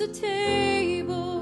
a table.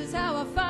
is how I fight.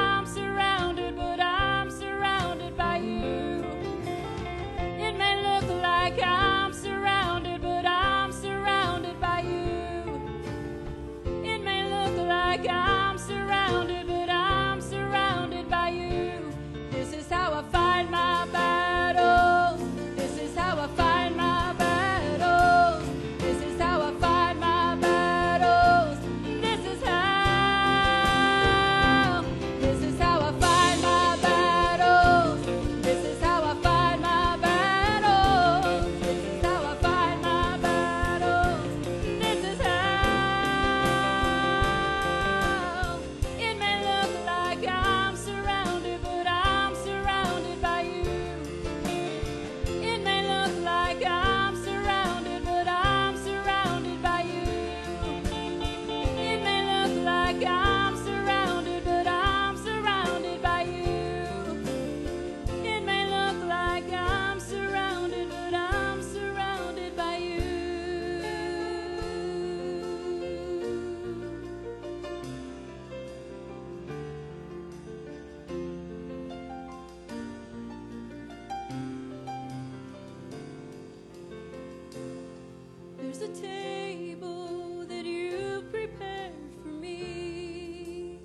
the table that you prepared for me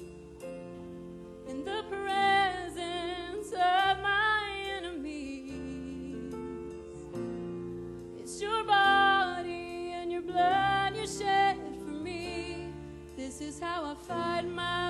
in the presence of my enemies. It's your body and your blood you shed for me. This is how I fight my.